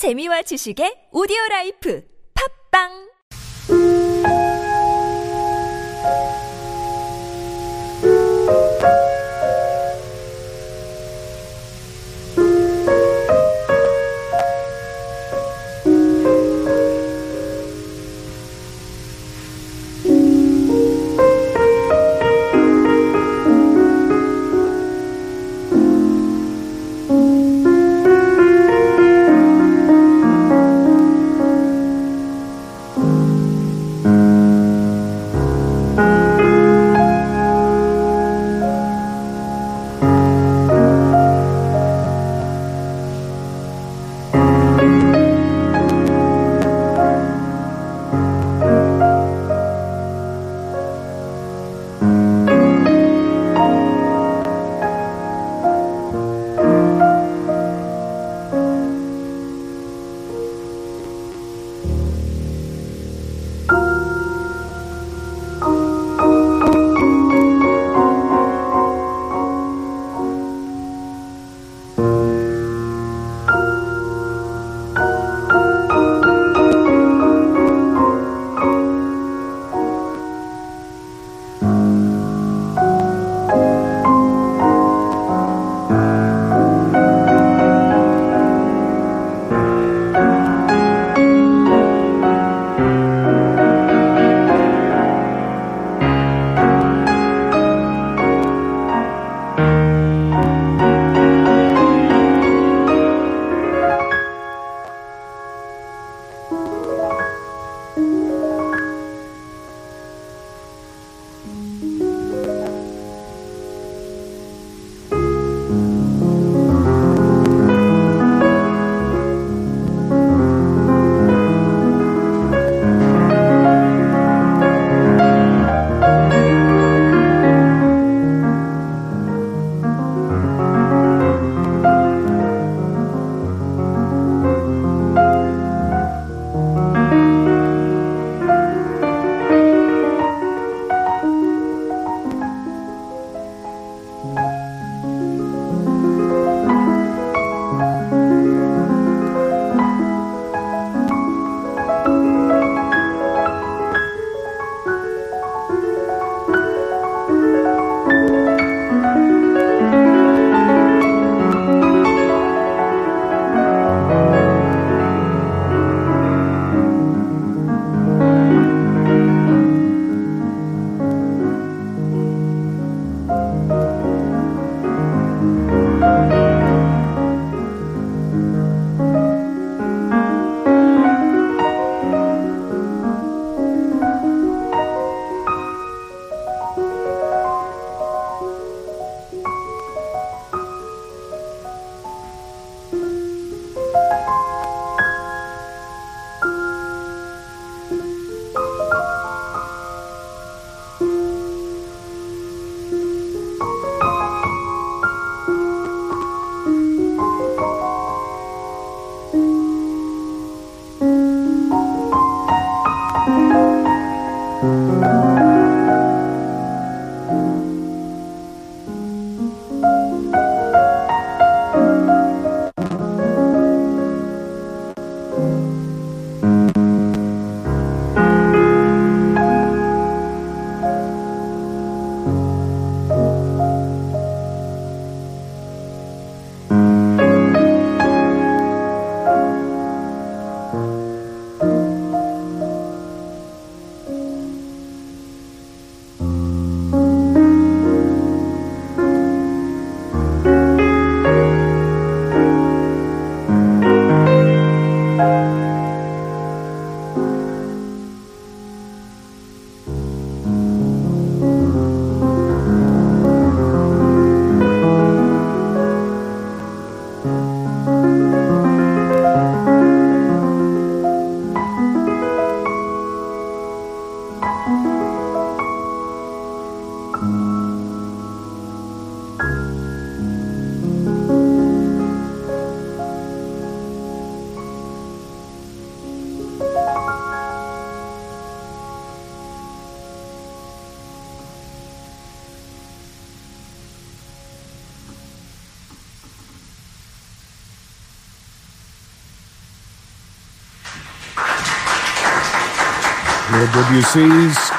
재미와 지식의 오디오 라이프. 팝빵 Neil WC's